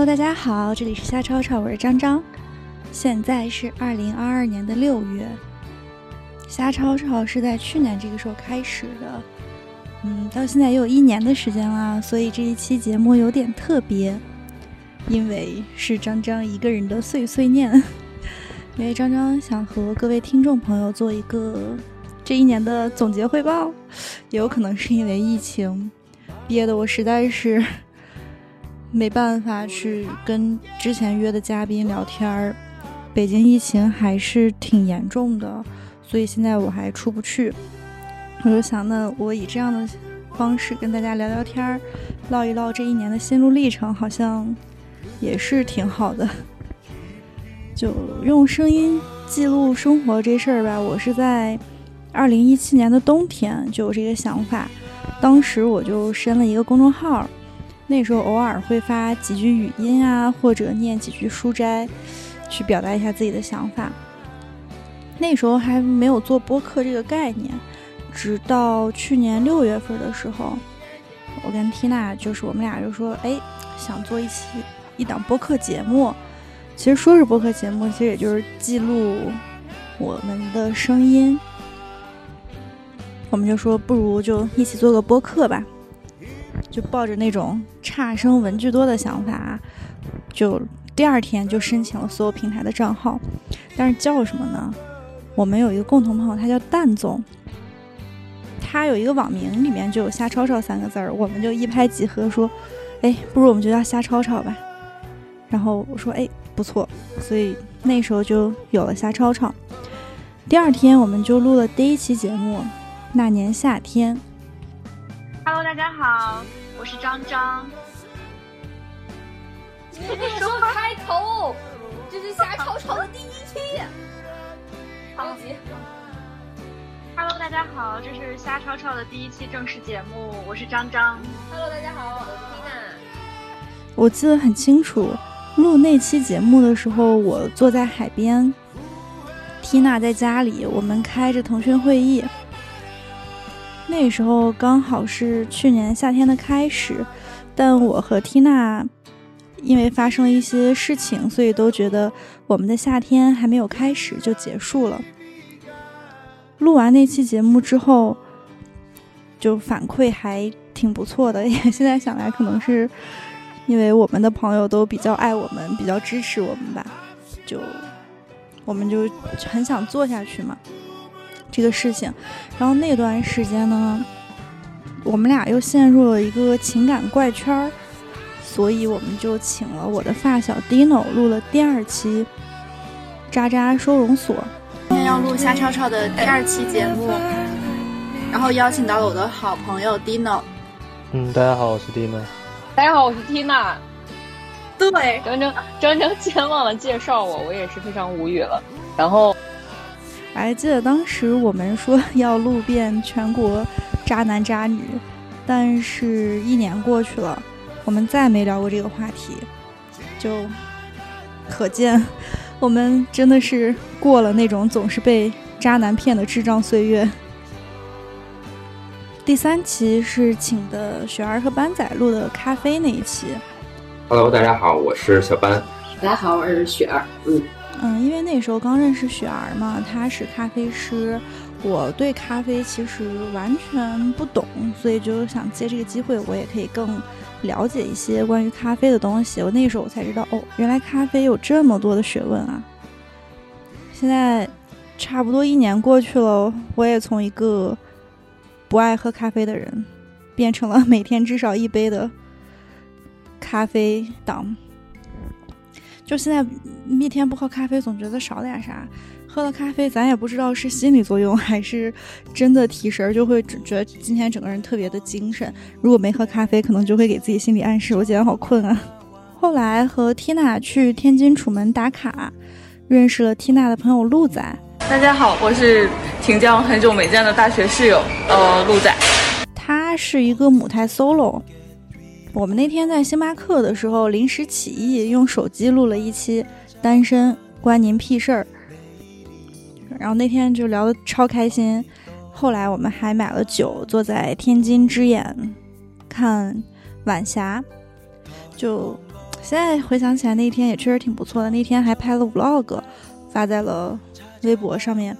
Hello，大家好，这里是瞎吵吵，我是张张。现在是二零二二年的六月，瞎吵吵是在去年这个时候开始的，嗯，到现在也有一年的时间啦，所以这一期节目有点特别，因为是张张一个人的碎碎念，因为张张想和各位听众朋友做一个这一年的总结汇报，也有可能是因为疫情憋的我实在是。没办法去跟之前约的嘉宾聊天儿，北京疫情还是挺严重的，所以现在我还出不去。我就想，那我以这样的方式跟大家聊聊天儿，唠一唠这一年的心路历程，好像也是挺好的。就用声音记录生活这事儿吧，我是在二零一七年的冬天就有这个想法，当时我就申了一个公众号。那时候偶尔会发几句语音啊，或者念几句书斋，去表达一下自己的想法。那时候还没有做播客这个概念，直到去年六月份的时候，我跟缇娜就是我们俩就说，哎，想做一期一档播客节目。其实说是播客节目，其实也就是记录我们的声音。我们就说，不如就一起做个播客吧。就抱着那种差生文具多的想法，就第二天就申请了所有平台的账号，但是叫什么呢？我们有一个共同朋友，他叫蛋总，他有一个网名里面就有“瞎吵吵”三个字儿，我们就一拍即合，说，哎，不如我们就叫“瞎吵吵”吧。然后我说，哎，不错，所以那时候就有了“瞎吵吵”。第二天我们就录了第一期节目，那年夏天。Hello，大家好，我是张张。什么开头？这是瞎吵吵的第一期。着急。Hello，大家好，这是瞎吵吵的第一期正式节目，我是张张。Hello，大家好，我是缇娜。我记得很清楚，录那期节目的时候，我坐在海边，缇娜在家里，我们开着腾讯会议。那时候刚好是去年夏天的开始，但我和缇娜因为发生了一些事情，所以都觉得我们的夏天还没有开始就结束了。录完那期节目之后，就反馈还挺不错的。也 现在想来，可能是因为我们的朋友都比较爱我们，比较支持我们吧，就我们就很想做下去嘛。这个事情，然后那段时间呢，我们俩又陷入了一个情感怪圈儿，所以我们就请了我的发小 Dino 录了第二期渣渣收容所。今天要录瞎吵吵的第二期节目，然后邀请到了我的好朋友 Dino。嗯，大家好，我是 Dino。大家好，我是 Tina。对，整整整整前忘了介绍我，我也是非常无语了。然后。我还记得当时我们说 要录遍全国渣男渣女，但是一年过去了，我们再没聊过这个话题，就可见我们真的是过了那种总是被渣男骗的智障岁月。第三期是请的雪儿和班仔录的咖啡那一期。Hello，大家好，我是小班。大家好，我是雪儿。嗯。嗯，因为那时候刚认识雪儿嘛，她是咖啡师，我对咖啡其实完全不懂，所以就想借这个机会，我也可以更了解一些关于咖啡的东西。我那时候我才知道，哦，原来咖啡有这么多的学问啊！现在差不多一年过去了，我也从一个不爱喝咖啡的人，变成了每天至少一杯的咖啡党。就现在一天不喝咖啡，总觉得少点啥。喝了咖啡，咱也不知道是心理作用还是真的提神，就会觉得今天整个人特别的精神。如果没喝咖啡，可能就会给自己心理暗示，我今天好困啊。后来和缇娜去天津楚门打卡，认识了缇娜的朋友鹿仔。大家好，我是婷江很久没见的大学室友，呃，鹿仔。他是一个母胎 solo。我们那天在星巴克的时候临时起意，用手机录了一期《单身关您屁事儿》，然后那天就聊得超开心。后来我们还买了酒，坐在天津之眼看晚霞，就现在回想起来，那天也确实挺不错的。那天还拍了 vlog，发在了微博上面。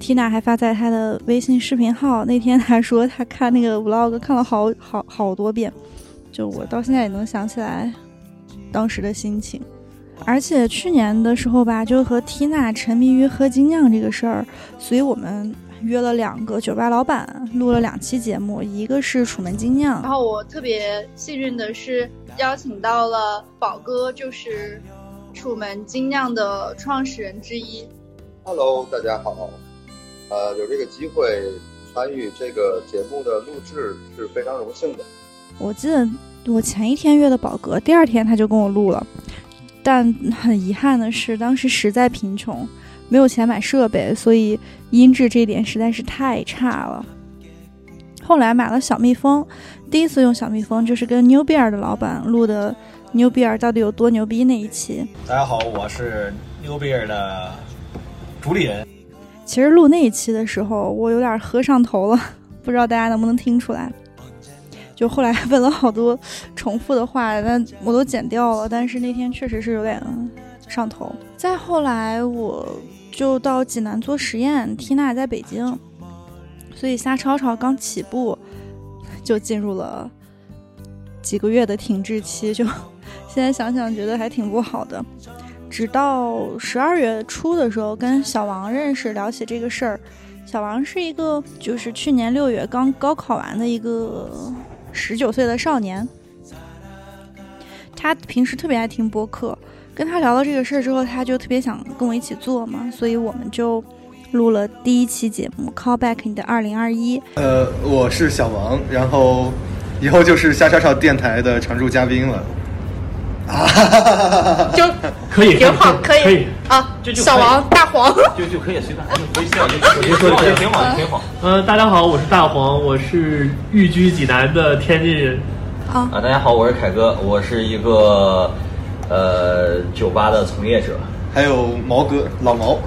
Tina 还发在她的微信视频号。那天她说她看那个 vlog 看了好好好多遍，就我到现在也能想起来当时的心情。而且去年的时候吧，就和 Tina 沉迷于喝精酿这个事儿，所以我们约了两个酒吧老板录了两期节目，一个是楚门精酿，然后我特别幸运的是邀请到了宝哥，就是楚门精酿的创始人之一。Hello，大家好，呃，有这个机会参与这个节目的录制是非常荣幸的。我记得我前一天约的宝格，第二天他就跟我录了。但很遗憾的是，当时实在贫穷，没有钱买设备，所以音质这一点实在是太差了。后来买了小蜜蜂，第一次用小蜜蜂就是跟 New Beer 的老板录的 New Beer 到底有多牛逼那一期。大家好，我是 New Beer 的主理人。其实录那一期的时候，我有点喝上头了，不知道大家能不能听出来。就后来问了好多重复的话，但我都剪掉了。但是那天确实是有点上头。再后来，我就到济南做实验，缇娜在北京，所以瞎吵吵刚起步，就进入了几个月的停滞期。就现在想想，觉得还挺不好的。直到十二月初的时候，跟小王认识，聊起这个事儿。小王是一个，就是去年六月刚高考完的一个。十九岁的少年，他平时特别爱听播客。跟他聊到这个事儿之后，他就特别想跟我一起做嘛，所以我们就录了第一期节目《Call Back 你的二零二一》。呃，我是小王，然后以后就是夏超超电台的常驻嘉宾了。啊，就可以挺好，可以可以啊，就就小王大黄就就可以随便，就微笑就我就说就挺好，挺好。呃，大家好，我是大黄，我是寓居济南的天津人。啊啊，大家好，我是凯哥，我是一个呃酒吧的从业者。还有毛哥，老毛。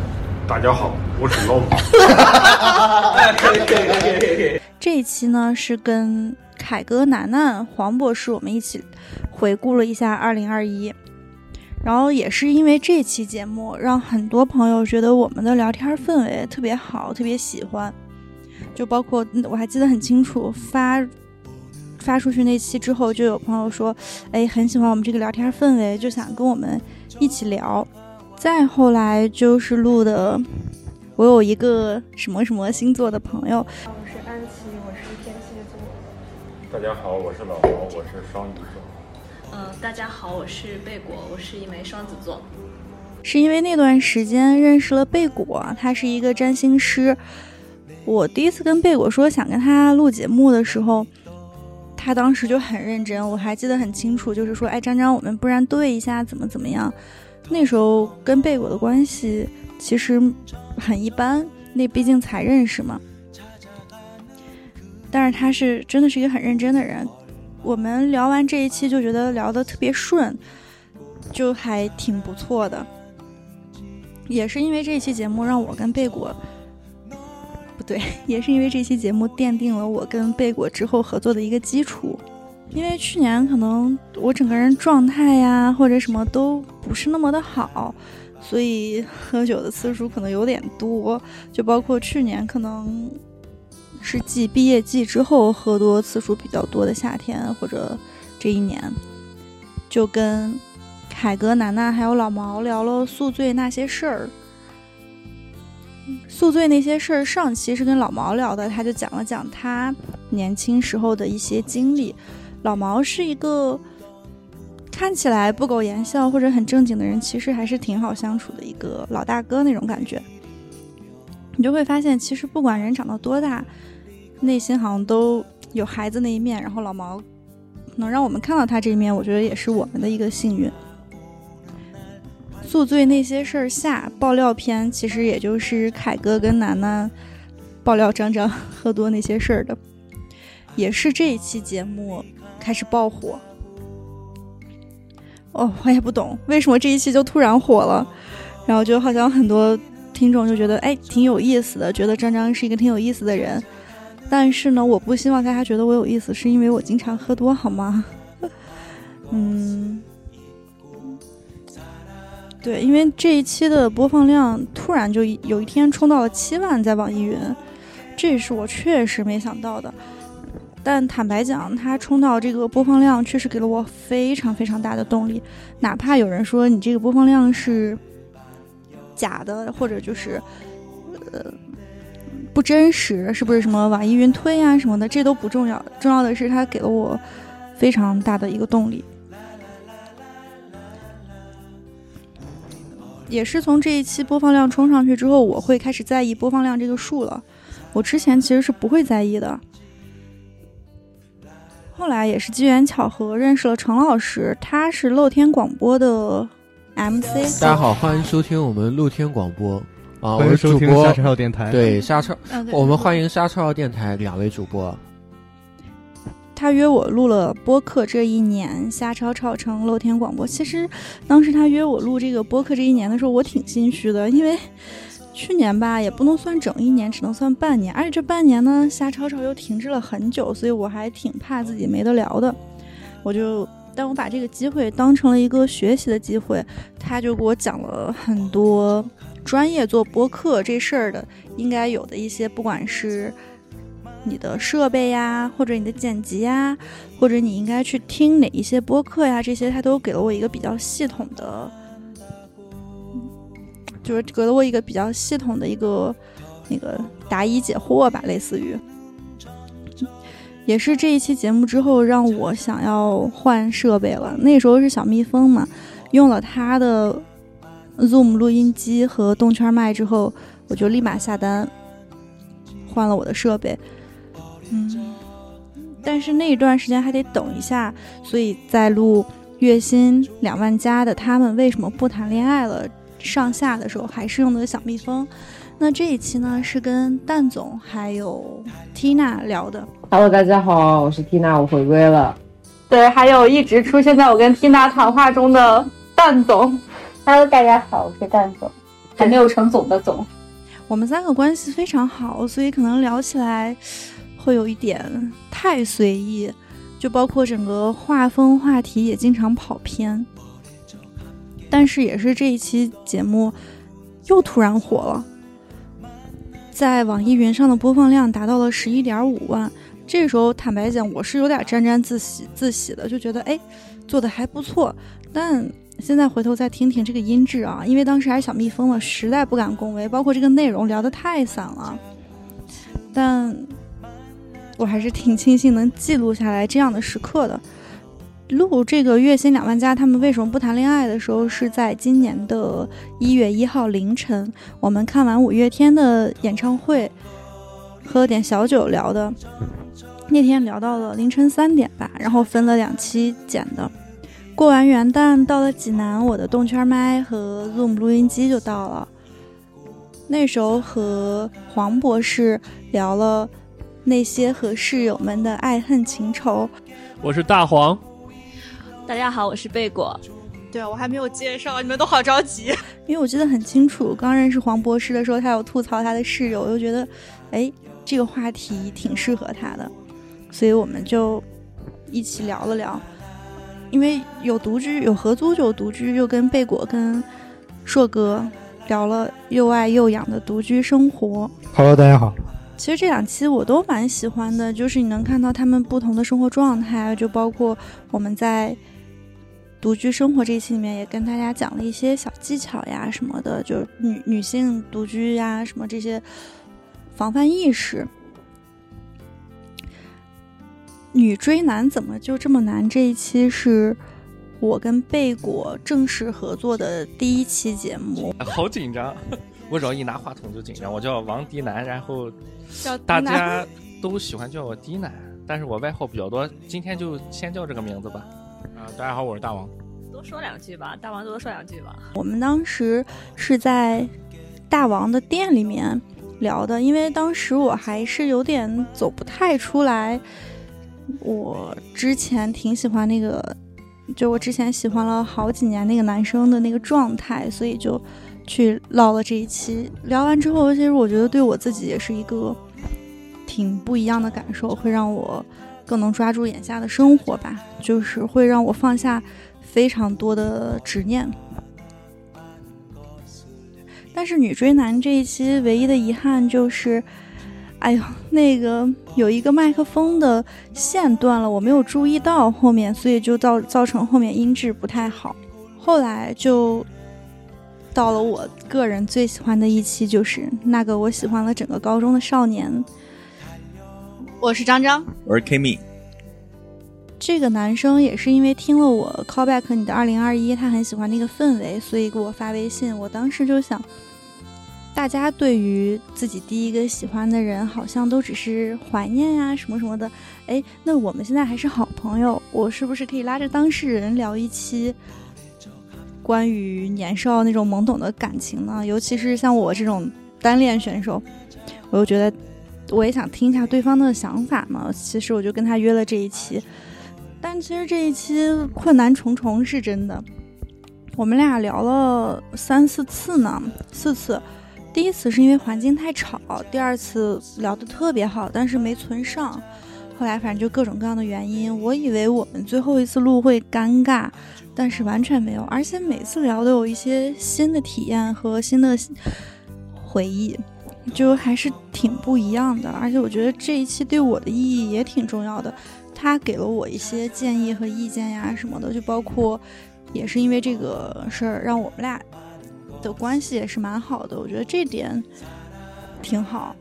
大家好，我是老毛。可以可以可以可以。这一期呢是跟凯哥、楠楠、黄博士我们一起。回顾了一下二零二一，然后也是因为这期节目，让很多朋友觉得我们的聊天氛围特别好，特别喜欢。就包括我还记得很清楚，发发出去那期之后，就有朋友说：“哎，很喜欢我们这个聊天氛围，就想跟我们一起聊。”再后来就是录的，我有一个什么什么星座的朋友，我是安琪，我是天蝎座。大家好，我是老王，我是双鱼座。嗯，大家好，我是贝果，我是一枚双子座。是因为那段时间认识了贝果，他是一个占星师。我第一次跟贝果说想跟他录节目的时候，他当时就很认真，我还记得很清楚，就是说，哎，张张，我们不然对一下，怎么怎么样？那时候跟贝果的关系其实很一般，那毕竟才认识嘛。但是他是真的是一个很认真的人。我们聊完这一期就觉得聊得特别顺，就还挺不错的。也是因为这一期节目，让我跟贝果，不对，也是因为这期节目奠定了我跟贝果之后合作的一个基础。因为去年可能我整个人状态呀或者什么都不是那么的好，所以喝酒的次数可能有点多，就包括去年可能。是继毕业季之后喝多次数比较多的夏天，或者这一年，就跟凯哥、楠楠还有老毛聊了宿醉那些事儿。宿醉那些事儿，上期是跟老毛聊的，他就讲了讲他年轻时候的一些经历。老毛是一个看起来不苟言笑或者很正经的人，其实还是挺好相处的一个老大哥那种感觉。你就会发现，其实不管人长到多大，内心好像都有孩子那一面。然后老毛能让我们看到他这一面，我觉得也是我们的一个幸运。宿醉那些事儿下爆料篇，其实也就是凯哥跟楠楠爆料张张喝多那些事儿的，也是这一期节目开始爆火。哦，我也不懂为什么这一期就突然火了，然后就好像很多。听众就觉得哎挺有意思的，觉得张张是一个挺有意思的人，但是呢，我不希望大家觉得我有意思，是因为我经常喝多，好吗？嗯，对，因为这一期的播放量突然就有一天冲到了七万，在网易云，这是我确实没想到的。但坦白讲，它冲到这个播放量，确实给了我非常非常大的动力。哪怕有人说你这个播放量是假的，或者就是呃不真实，是不是什么网易云推啊什么的，这都不重要。重要的是它给了我非常大的一个动力。也是从这一期播放量冲上去之后，我会开始在意播放量这个数了。我之前其实是不会在意的。后来也是机缘巧合认识了程老师，他是露天广播的 MC。大家好，欢迎收听我们露天广播啊，我是主播收听沙超电台对沙超啊对，我们欢迎沙超电台两位主播。他约我录了播客，这一年瞎吵吵成露天广播。其实当时他约我录这个播客这一年的时候，我挺心虚的，因为去年吧也不能算整一年，只能算半年，而且这半年呢瞎吵吵又停滞了很久，所以我还挺怕自己没得聊的。我就，但我把这个机会当成了一个学习的机会，他就给我讲了很多专业做播客这事儿的应该有的一些，不管是。你的设备呀，或者你的剪辑呀，或者你应该去听哪一些播客呀，这些他都给了我一个比较系统的，就是给了我一个比较系统的一个那个答疑解惑吧，类似于。也是这一期节目之后，让我想要换设备了。那时候是小蜜蜂嘛，用了它的 Zoom 录音机和动圈麦之后，我就立马下单换了我的设备。嗯，但是那一段时间还得等一下，所以在录月薪两万加的他们为什么不谈恋爱了上下的时候，还是用的小蜜蜂。那这一期呢是跟蛋总还有 Tina 聊的。Hello，大家好，我是 Tina，我回归了。对，还有一直出现在我跟 Tina 谈话中的蛋总。Hello，大家好，我是蛋总，还没有成总的总。我们三个关系非常好，所以可能聊起来会有一点太随意，就包括整个画风话题也经常跑偏。但是也是这一期节目又突然火了，在网易云上的播放量达到了十一点五万。这个时候，坦白讲，我是有点沾沾自喜自喜的，就觉得哎，做的还不错。但现在回头再听听这个音质啊，因为当时还是小蜜蜂嘛，实在不敢恭维，包括这个内容聊得太散了。但我还是挺庆幸能记录下来这样的时刻的。录这个月薪两万加，他们为什么不谈恋爱的时候，是在今年的一月一号凌晨，我们看完五月天的演唱会，喝了点小酒聊的。那天聊到了凌晨三点吧，然后分了两期剪的。过完元旦到了济南，我的动圈麦和 Zoom 录音机就到了。那时候和黄博士聊了那些和室友们的爱恨情仇。我是大黄，大家好，我是贝果。对啊，我还没有介绍，你们都好着急。因为我记得很清楚，刚认识黄博士的时候，他有吐槽他的室友，我就觉得，哎，这个话题挺适合他的，所以我们就一起聊了聊。因为有独居，有合租就有独居，又跟贝果跟硕哥聊了又爱又养的独居生活。Hello，大家好。其实这两期我都蛮喜欢的，就是你能看到他们不同的生活状态，就包括我们在独居生活这一期里面也跟大家讲了一些小技巧呀什么的，就女女性独居呀什么这些防范意识。女追男怎么就这么难？这一期是我跟贝果正式合作的第一期节目，好紧张，我只要一拿话筒就紧张。我叫王迪南，然后叫大家都喜欢叫我迪南，但是我外号比较多，今天就先叫这个名字吧。啊、大家好，我是大王。多说两句吧，大王多说两句吧。我们当时是在大王的店里面聊的，因为当时我还是有点走不太出来。我之前挺喜欢那个，就我之前喜欢了好几年那个男生的那个状态，所以就去唠了这一期。聊完之后，其实我觉得对我自己也是一个挺不一样的感受，会让我更能抓住眼下的生活吧，就是会让我放下非常多的执念。但是女追男这一期唯一的遗憾就是，哎呦，那个有一个麦克风的线断了，我没有注意到后面，所以就造造成后面音质不太好。后来就到了我个人最喜欢的一期，就是那个我喜欢了整个高中的少年。我是张张，我是 Kimi。这个男生也是因为听了我 callback 你的二零二一，他很喜欢那个氛围，所以给我发微信。我当时就想，大家对于自己第一个喜欢的人，好像都只是怀念呀什么什么的。哎，那我们现在还是好朋友，我是不是可以拉着当事人聊一期关于年少那种懵懂的感情呢？尤其是像我这种单恋选手，我又觉得我也想听一下对方的想法嘛。其实我就跟他约了这一期。但其实这一期困难重重是真的，我们俩聊了三四次呢，四次。第一次是因为环境太吵，第二次聊得特别好，但是没存上。后来反正就各种各样的原因，我以为我们最后一次录会尴尬，但是完全没有，而且每次聊都有一些新的体验和新的回忆，就还是挺不一样的。而且我觉得这一期对我的意义也挺重要的。他给了我一些建议和意见呀什么的，就包括，也是因为这个事儿，让我们俩的关系也是蛮好的。我觉得这点挺好，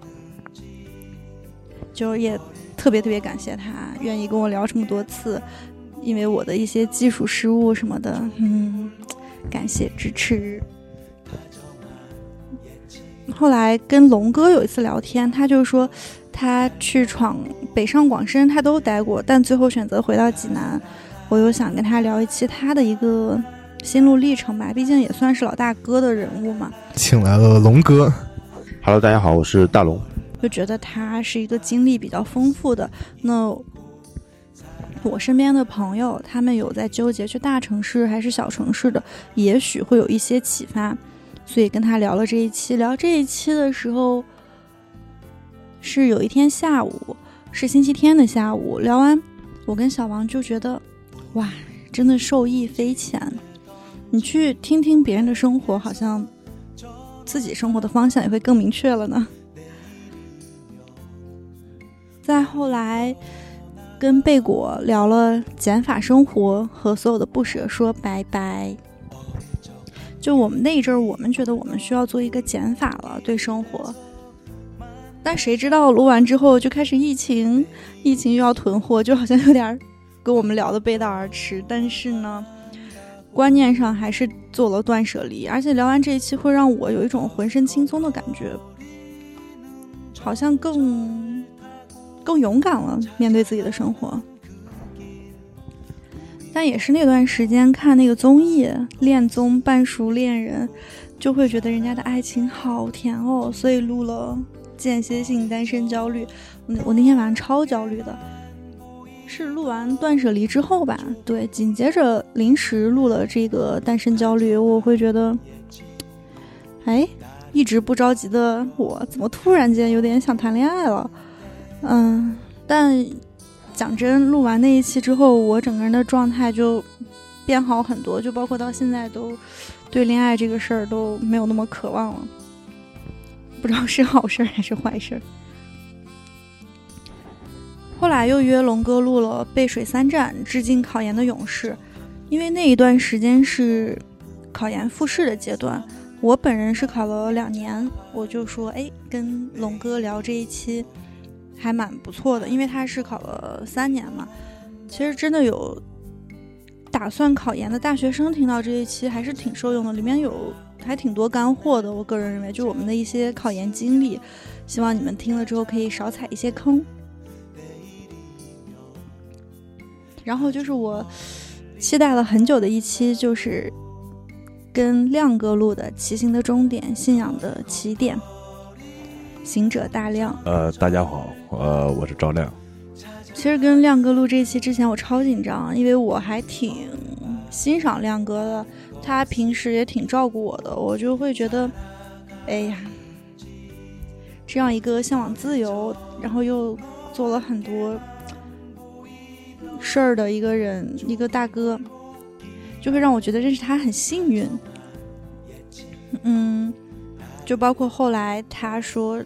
就也特别特别感谢他愿意跟我聊这么多次，因为我的一些技术失误什么的，嗯，感谢支持。后来跟龙哥有一次聊天，他就说。他去闯北上广深，他都待过，但最后选择回到济南。我又想跟他聊一期他的一个心路历程吧，毕竟也算是老大哥的人物嘛。请来了龙哥。Hello，大家好，我是大龙。就觉得他是一个经历比较丰富的。那我身边的朋友，他们有在纠结去大城市还是小城市的，也许会有一些启发。所以跟他聊了这一期，聊这一期的时候。是有一天下午，是星期天的下午，聊完，我跟小王就觉得，哇，真的受益匪浅。你去听听别人的生活，好像自己生活的方向也会更明确了呢。再后来，跟贝果聊了减法生活和所有的不舍说拜拜。就我们那一阵儿，我们觉得我们需要做一个减法了，对生活。但谁知道录完之后就开始疫情，疫情又要囤货，就好像有点跟我们聊的背道而驰。但是呢，观念上还是做了断舍离，而且聊完这一期会让我有一种浑身轻松的感觉，好像更更勇敢了，面对自己的生活。但也是那段时间看那个综艺《恋综半熟恋人》，就会觉得人家的爱情好甜哦，所以录了。间歇性单身焦虑，我那天晚上超焦虑的，是录完断舍离之后吧？对，紧接着临时录了这个单身焦虑，我会觉得，哎，一直不着急的我，怎么突然间有点想谈恋爱了？嗯，但讲真，录完那一期之后，我整个人的状态就变好很多，就包括到现在都对恋爱这个事儿都没有那么渴望了。不知道是好事还是坏事。后来又约龙哥录了背水三战，致敬考研的勇士，因为那一段时间是考研复试的阶段。我本人是考了两年，我就说，哎，跟龙哥聊这一期还蛮不错的，因为他是考了三年嘛。其实真的有打算考研的大学生听到这一期还是挺受用的，里面有。还挺多干货的，我个人认为，就我们的一些考研经历，希望你们听了之后可以少踩一些坑。然后就是我期待了很久的一期，就是跟亮哥录的《骑行的终点，信仰的起点》，行者大亮。呃，大家好，呃，我是赵亮。其实跟亮哥录这期之前，我超紧张，因为我还挺欣赏亮哥的。他平时也挺照顾我的，我就会觉得，哎呀，这样一个向往自由，然后又做了很多事儿的一个人，一个大哥，就会让我觉得认识他很幸运。嗯，就包括后来他说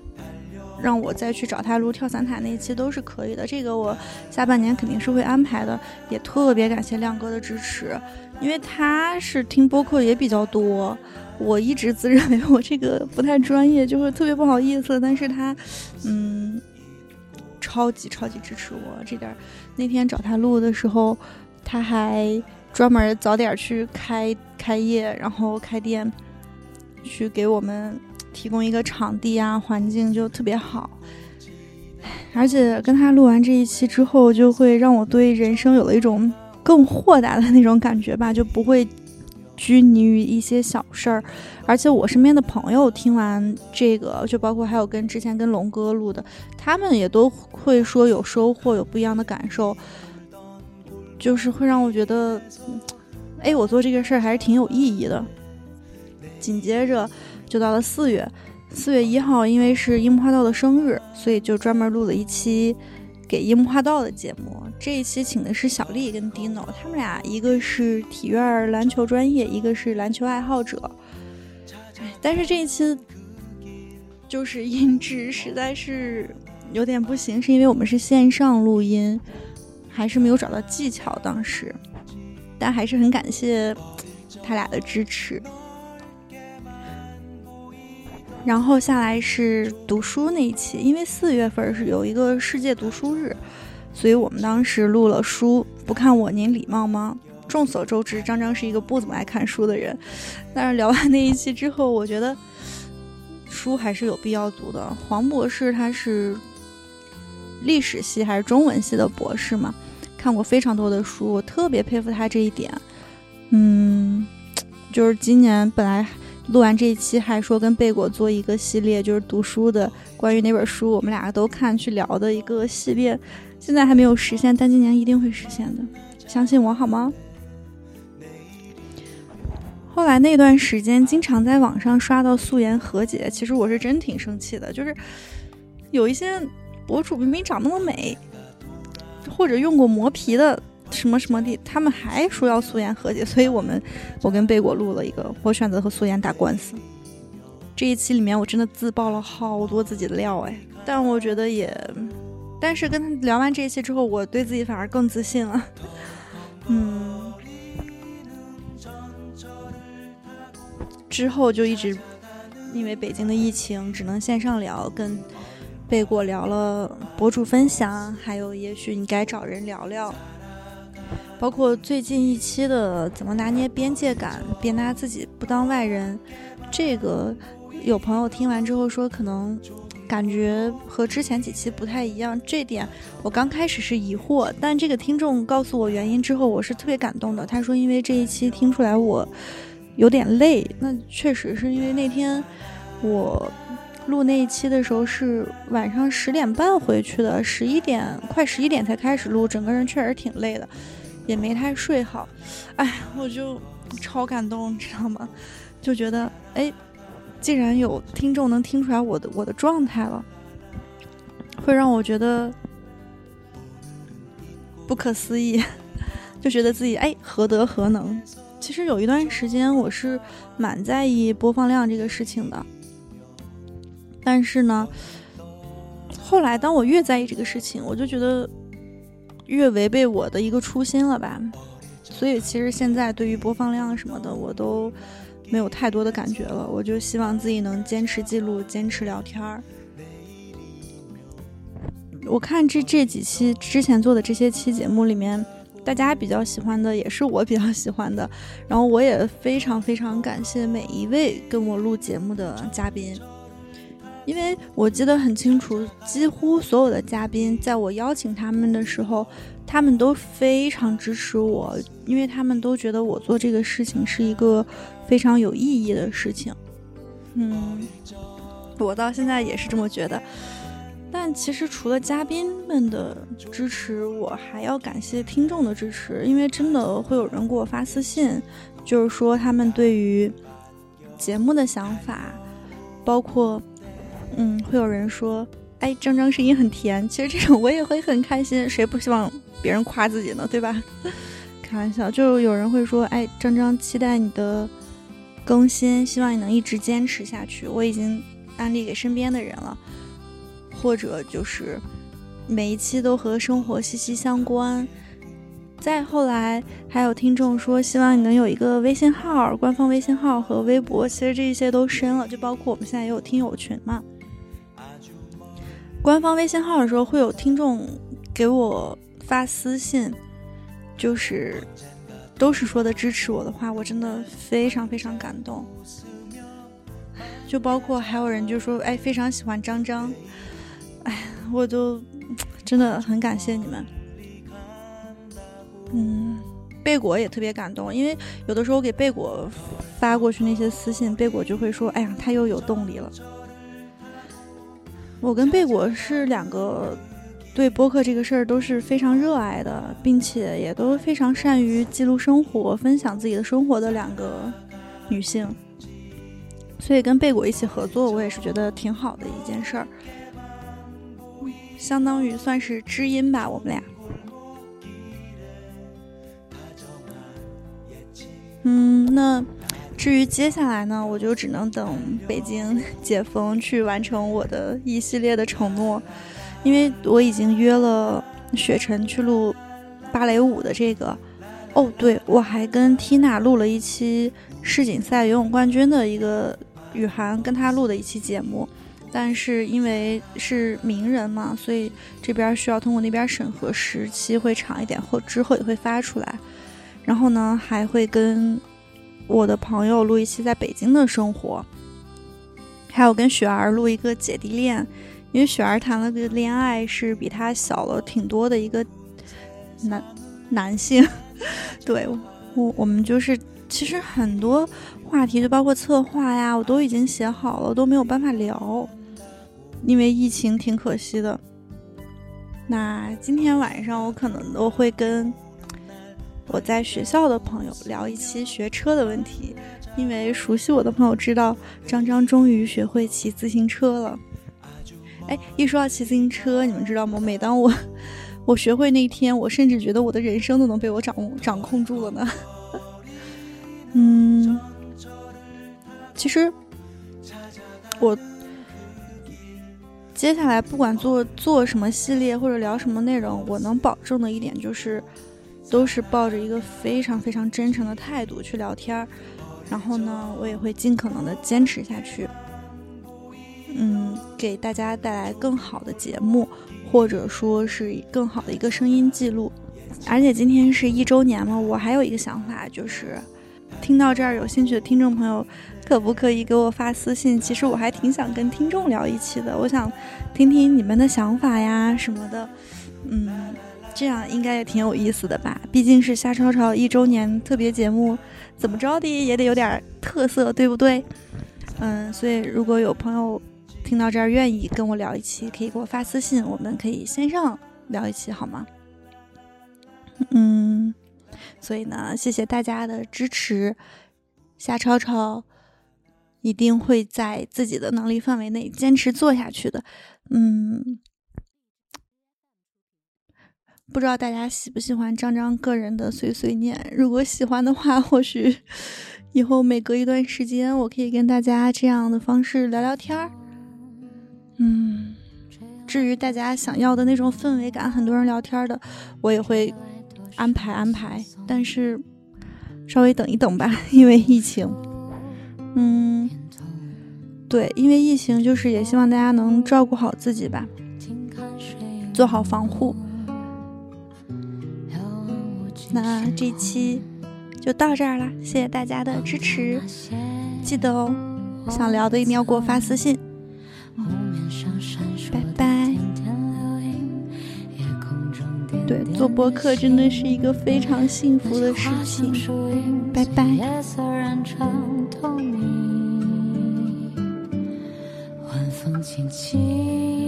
让我再去找他录跳伞塔那一期都是可以的。这个我下半年肯定是会安排的，也特别感谢亮哥的支持，因为他是听播客也比较多。我一直自认为我这个不太专业，就会特别不好意思。但是他，嗯，超级超级支持我这点。那天找他录的时候，他还专门早点去开开业，然后开店，去给我们提供一个场地啊，环境就特别好。而且跟他录完这一期之后，就会让我对人生有了一种更豁达的那种感觉吧，就不会。拘泥于一些小事儿，而且我身边的朋友听完这个，就包括还有跟之前跟龙哥录的，他们也都会说有收获，有不一样的感受，就是会让我觉得，哎，我做这个事儿还是挺有意义的。紧接着就到了四月，四月一号，因为是樱木花道的生日，所以就专门录了一期。给樱木花道的节目，这一期请的是小丽跟 Dino，他们俩一个是体院篮球专业，一个是篮球爱好者。但是这一期就是音质实在是有点不行，是因为我们是线上录音，还是没有找到技巧。当时，但还是很感谢他俩的支持。然后下来是读书那一期，因为四月份是有一个世界读书日，所以我们当时录了书。不看我您礼貌吗？众所周知，张张是一个不怎么爱看书的人。但是聊完那一期之后，我觉得书还是有必要读的。黄博士他是历史系还是中文系的博士嘛？看过非常多的书，我特别佩服他这一点。嗯，就是今年本来。录完这一期，还说跟贝果做一个系列，就是读书的，关于哪本书我们俩都看去聊的一个系列，现在还没有实现，但今年一定会实现的，相信我好吗？后来那段时间，经常在网上刷到素颜和解，其实我是真挺生气的，就是有一些博主明明长那么美，或者用过磨皮的。什么什么的，他们还说要素颜和解，所以我们我跟贝果录了一个，我选择和素颜打官司。这一期里面我真的自爆了好多自己的料哎，但我觉得也，但是跟他聊完这一期之后，我对自己反而更自信了。嗯，之后就一直因为北京的疫情只能线上聊，跟贝果聊了博主分享，还有也许你该找人聊聊。包括最近一期的怎么拿捏边界感，别拿自己不当外人，这个有朋友听完之后说，可能感觉和之前几期不太一样。这点我刚开始是疑惑，但这个听众告诉我原因之后，我是特别感动的。他说，因为这一期听出来我有点累，那确实是因为那天我录那一期的时候是晚上十点半回去的，十一点快十一点才开始录，整个人确实挺累的。也没太睡好，哎，我就超感动，你知道吗？就觉得，哎，既然有听众能听出来我的我的状态了，会让我觉得不可思议，就觉得自己哎何德何能。其实有一段时间我是蛮在意播放量这个事情的，但是呢，后来当我越在意这个事情，我就觉得。越违背我的一个初心了吧，所以其实现在对于播放量什么的，我都没有太多的感觉了。我就希望自己能坚持记录，坚持聊天儿。我看这这几期之前做的这些期节目里面，大家比较喜欢的也是我比较喜欢的，然后我也非常非常感谢每一位跟我录节目的嘉宾。因为我记得很清楚，几乎所有的嘉宾在我邀请他们的时候，他们都非常支持我，因为他们都觉得我做这个事情是一个非常有意义的事情。嗯，我到现在也是这么觉得。但其实除了嘉宾们的支持，我还要感谢听众的支持，因为真的会有人给我发私信，就是说他们对于节目的想法，包括。嗯，会有人说，哎，张张声音很甜。其实这种我也会很开心，谁不希望别人夸自己呢？对吧？开玩笑，就有人会说，哎，张张期待你的更新，希望你能一直坚持下去。我已经安利给身边的人了，或者就是每一期都和生活息息相关。再后来，还有听众说希望你能有一个微信号、官方微信号和微博。其实这一些都深了，就包括我们现在也有听友群嘛。官方微信号的时候，会有听众给我发私信，就是都是说的支持我的话，我真的非常非常感动。就包括还有人就说，哎，非常喜欢张张，哎，我就真的很感谢你们。嗯，贝果也特别感动，因为有的时候我给贝果发过去那些私信，贝果就会说：“哎呀，他又有动力了。”我跟贝果是两个对播客这个事儿都是非常热爱的，并且也都非常善于记录生活、分享自己的生活的两个女性，所以跟贝果一起合作，我也是觉得挺好的一件事儿，相当于算是知音吧，我们俩。嗯，那至于接下来呢，我就只能等北京解封去完成我的一系列的承诺，因为我已经约了雪晨去录芭蕾舞的这个。哦，对，我还跟 Tina 录了一期世锦赛游泳冠军的一个雨涵跟他录的一期节目，但是因为是名人嘛，所以这边需要通过那边审核，时期会长一点，或之后也会发出来。然后呢，还会跟我的朋友录一期在北京的生活，还有跟雪儿录一个姐弟恋，因为雪儿谈了个恋爱，是比他小了挺多的一个男男性。对我，我们就是其实很多话题，就包括策划呀，我都已经写好了，都没有办法聊，因为疫情挺可惜的。那今天晚上我可能都会跟。我在学校的朋友聊一期学车的问题，因为熟悉我的朋友知道张张终于学会骑自行车了。哎，一说到骑自行车，你们知道吗？每当我 我学会那一天，我甚至觉得我的人生都能被我掌掌控住了呢。嗯，其实我接下来不管做做什么系列或者聊什么内容，我能保证的一点就是。都是抱着一个非常非常真诚的态度去聊天儿，然后呢，我也会尽可能的坚持下去，嗯，给大家带来更好的节目，或者说是更好的一个声音记录。而且今天是一周年嘛，我还有一个想法，就是听到这儿有兴趣的听众朋友，可不可以给我发私信？其实我还挺想跟听众聊一期的，我想听听你们的想法呀什么的，嗯。这样应该也挺有意思的吧？毕竟是夏超超一周年特别节目，怎么着的也得有点特色，对不对？嗯，所以如果有朋友听到这儿愿意跟我聊一期，可以给我发私信，我们可以线上聊一期，好吗？嗯，所以呢，谢谢大家的支持，夏超超一定会在自己的能力范围内坚持做下去的。嗯。不知道大家喜不喜欢张张个人的碎碎念？如果喜欢的话，或许以后每隔一段时间，我可以跟大家这样的方式聊聊天儿。嗯，至于大家想要的那种氛围感，很多人聊天的，我也会安排安排。但是稍微等一等吧，因为疫情。嗯，对，因为疫情，就是也希望大家能照顾好自己吧，做好防护。那这期就到这儿了，谢谢大家的支持，记得哦，想聊的一定要给我发私信，对，做播客真的是一个非常幸福的事情，拜拜。晚风轻轻。